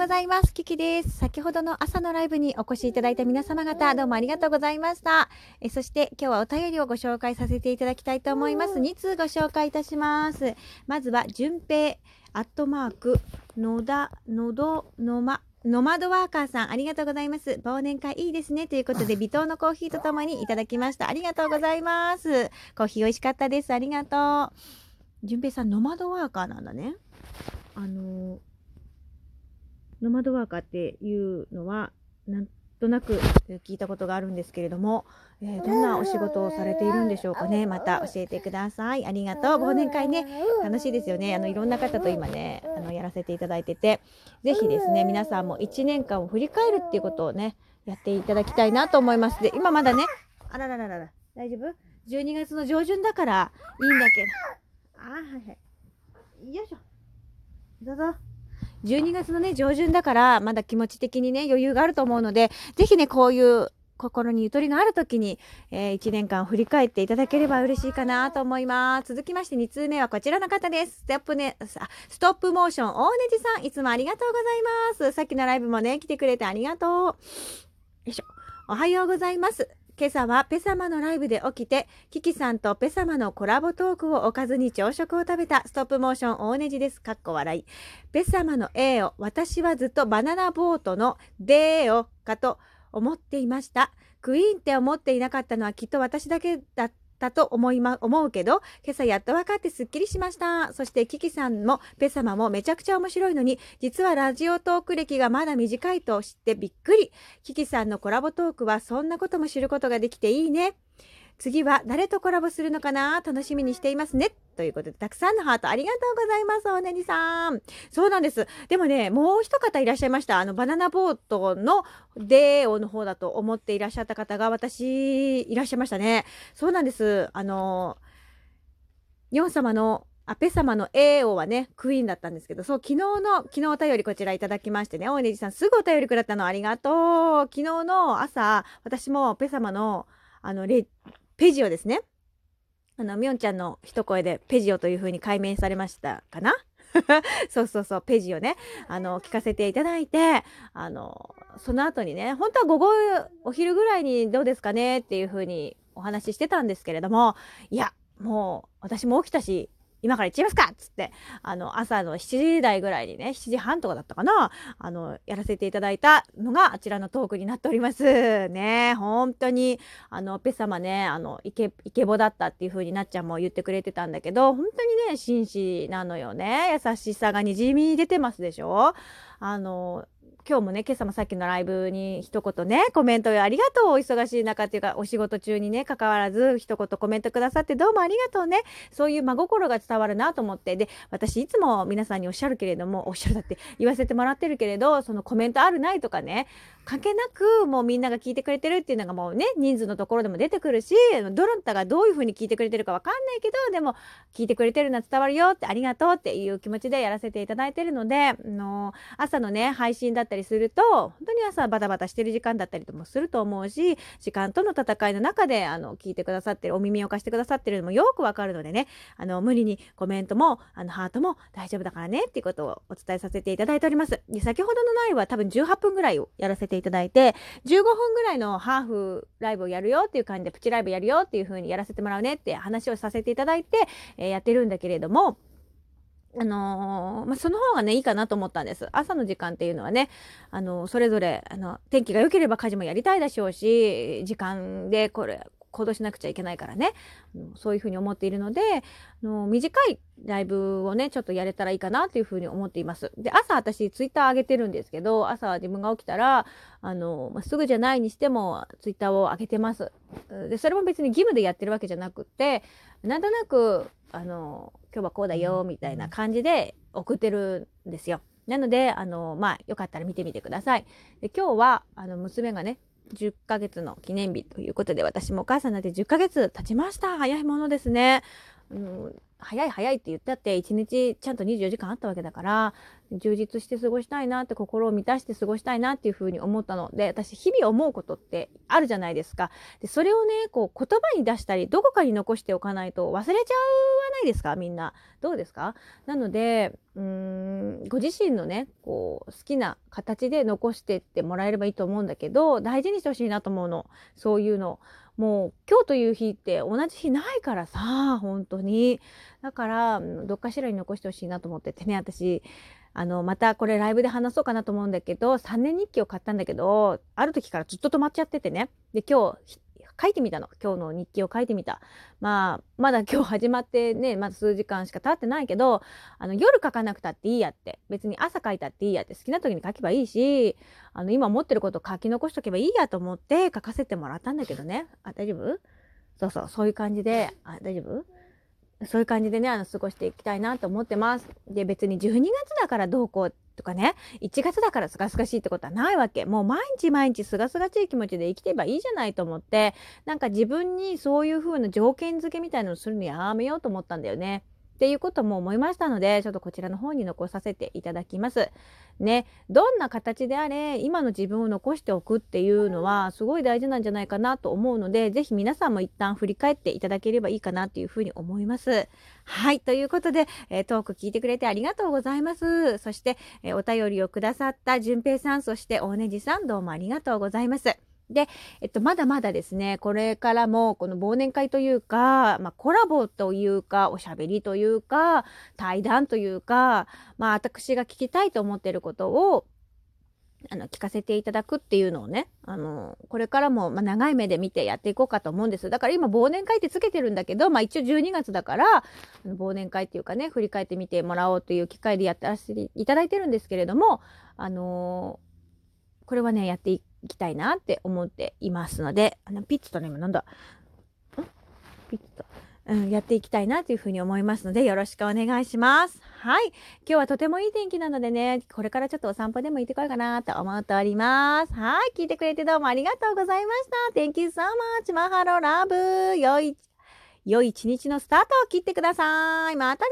ございます。キキです。先ほどの朝のライブにお越しいただいた皆様方、どうもありがとうございました。えそして今日はお便りをご紹介させていただきたいと思います。2通ご紹介いたします。まずは、順平、アットマーク、野田、のど、のま、ノマドワーカーさん、ありがとうございます。忘年会いいですね。ということで、微糖のコーヒーとともにいただきました。ありがとうございます。コーヒー美味しかったです。ありがとう。順平さん、ノマドワーカーなんだね。あのノマドワーカーっていうのは、なんとなく聞いたことがあるんですけれども、えー、どんなお仕事をされているんでしょうかね？また教えてください。ありがとう。忘年会ね、楽しいですよね。あの、いろんな方と今ね、あの、やらせていただいてて、ぜひですね、皆さんも1年間を振り返るっていうことをね、やっていただきたいなと思います。で、今まだね、あららららら、大丈夫 ?12 月の上旬だからいいんだけど。あ、はいはい。よいしょ。どうぞ。12月のね、上旬だから、まだ気持ち的にね、余裕があると思うので、ぜひね、こういう心にゆとりのある時に、えー、1年間振り返っていただければ嬉しいかなと思います。続きまして2通目はこちらの方です。ストップね、ストップモーション大ネジさん、いつもありがとうございます。さっきのライブもね、来てくれてありがとう。よいしょ。おはようございます。今朝はペサマのライブで起きて、キキさんとペサマのコラボトークをおかずに朝食を食べたストップモーション大ネジです。かっこ笑い。ペサマの A を私はずっとバナナボートの D をかと思っていました。クイーンって思っていなかったのはきっと私だけだった。たと思いま、思うけど、今朝やっと分かってすっきりしました。そしてキキさんもペ様もめちゃくちゃ面白いのに、実はラジオトーク歴がまだ短いと知ってびっくり。キキさんのコラボトークはそんなことも知ることができていいね。次は誰とコラボするのかな？楽しみにしていますね。ということで、たくさんのハートありがとうございます、おねじさん。そうなんです。でもね、もう一方いらっしゃいました。あの、バナナボートのデーオの方だと思っていらっしゃった方が、私、いらっしゃいましたね。そうなんです。あの、ヨン様のアペ様の A 王はね、クイーンだったんですけど、そう、昨日の、昨日お便りこちらいただきましてね、大ねじさんすぐお便りくれたのありがとう。昨日の朝、私もペ様の、あの、レ、ペジオですね。あの、みょんちゃんの一声でペジオという風に解明されましたかな？そうそうそう、ペジオね、あの、聞かせていただいて、あの、その後にね、本当は午後、お昼ぐらいにどうですかね？っていう風にお話ししてたんですけれども、いや、もう私も起きたし、今から行っちゃいますかっつって、あの、朝の7時台ぐらいにね、7時半とかだったかな、あの、やらせていただいたのが、あちらのトークになっております。ね、本当に、あの、ペ様ね、あの、イケ、イケボだったっていう風になっちゃんも言ってくれてたんだけど、本当にね、紳士なのよね。優しさがにじみ出てますでしょ？あの、今日もね、今朝もさっきのライブに一言ね、コメントありがとう。お忙しい中っていうか、お仕事中にね、関わらず一言コメントくださってどうもありがとうね。そういう真心が伝わるなと思って。で、私いつも皆さんにおっしゃるけれども、おっしゃるだって言わせてもらってるけれど、そのコメントあるないとかね、関係なくもうみんなが聞いてくれてるっていうのがもうね、人数のところでも出てくるし、どなたがどういうふうに聞いてくれてるかわかんないけど、でも聞いてくれてるのは伝わるよってありがとうっていう気持ちでやらせていただいてるので、あの朝のね、配信だったったりすると、本当に朝バタバタしてる時間だったりともすると思うし時間との戦いの中であの聞いてくださってるお耳を貸してくださってるのもよくわかるのでね。あの無理にコメントもあのハートも大丈夫だからねっていうことをお伝えさせていただいております。で先ほどのライブは多分18分ぐらいをやらせていただいて15分ぐらいのハーフライブをやるよっていう感じでプチライブやるよっていう風にやらせてもらうねって話をさせていただいて、えー、やってるんだけれどもあのー、まあ、その方がね、いいかなと思ったんです。朝の時間っていうのはね、あのー、それぞれ、あの、天気が良ければ家事もやりたいでしょうし、時間でこれ、行動しなくちゃいけないからね、そういうふうに思っているので、あの短いライブをね、ちょっとやれたらいいかなというふうに思っています。で、朝私ツイッター上げてるんですけど、朝自分が起きたら、あの、まあ、すぐじゃないにしてもツイッターを上げてます。で、それも別に義務でやってるわけじゃなくって、なんとなく、あの、今日はこうだよ、みたいな感じで送ってるんですよ。なので、あの、まあ、よかったら見てみてください。で今日は、あの、娘がね、10ヶ月の記念日ということで、私もお母さんになって10ヶ月経ちました。早いものですね。うん、早い早いって言ったって一日ちゃんと24時間あったわけだから充実して過ごしたいなって心を満たして過ごしたいなっていうふうに思ったので私日々思うことってあるじゃないですか。でそれをねこう言葉に出したりどこかに残しておかないと忘れちゃわないですか？みんな。どうですか？なのでうーんご自身のねこう好きな形で残してってもらえればいいと思うんだけど大事にしてほしいなと思うの。そういうの。もう今日という日って同じ日ないからさ本当に。だからどっかしらに残してほしいなと思っててね私。あのまたこれライブで話そうかなと思うんだけど3年日記を買ったんだけどある時からずっと止まっちゃっててね。で今日書いてみたの。今日の日記を書いてみた。まあまだ今日始まってねまだ数時間しか経ってないけどあの夜書かなくたっていいやって。別に朝書いたっていいやって。好きな時に書けばいいしあの今持ってること書き残しとけばいいやと思って書かせてもらったんだけどね。あ大丈夫？そうそうそういう感じで。あ大丈夫？そういう感じでね、あの、過ごしていきたいなと思ってます。で、別に12月だからどうこうとかね、1月だからすがすがしいってことはないわけ。もう毎日毎日すがすがしい気持ちで生きてればいいじゃないと思って、なんか自分にそういう風な条件付けみたいなのをするのやめようと思ったんだよね。っていうことも思いましたので、ちょっとこちらの方に残させていただきます。ね、どんな形であれ、今の自分を残しておくっていうのはすごい大事なんじゃないかなと思うので、ぜひ皆さんも一旦振り返っていただければいいかなというふうに思います。はい、ということで、えー、トーク聞いてくれてありがとうございます。そして、えー、お便りをくださった淳平さん、そして大根地さん、どうもありがとうございます。で、えっと、まだまだですね、これからも、この忘年会というか、まあ、コラボというか、おしゃべりというか、対談というか、まあ、私が聞きたいと思っていることを、あの、聞かせていただくっていうのをね、あの、これからも、まあ、長い目で見てやっていこうかと思うんです。だから今、忘年会ってつけてるんだけど、まあ、一応12月だから、忘年会っていうかね、振り返ってみてもらおうという機会でやってらせていただいてるんですけれども、あのこれはね、やっていきたいなって思っていますので、あのピッツとね、今なんだ？ピッツと。うん、やっていきたいなというふうに思いますので、よろしくお願いします。はい。今日はとてもいい天気なのでね、これからちょっとお散歩でも行ってこようかなと思っております。はい。聞いてくれてどうもありがとうございました。Thank you so much. マハロラブ。良い、良い一日のスタートを切ってください。またね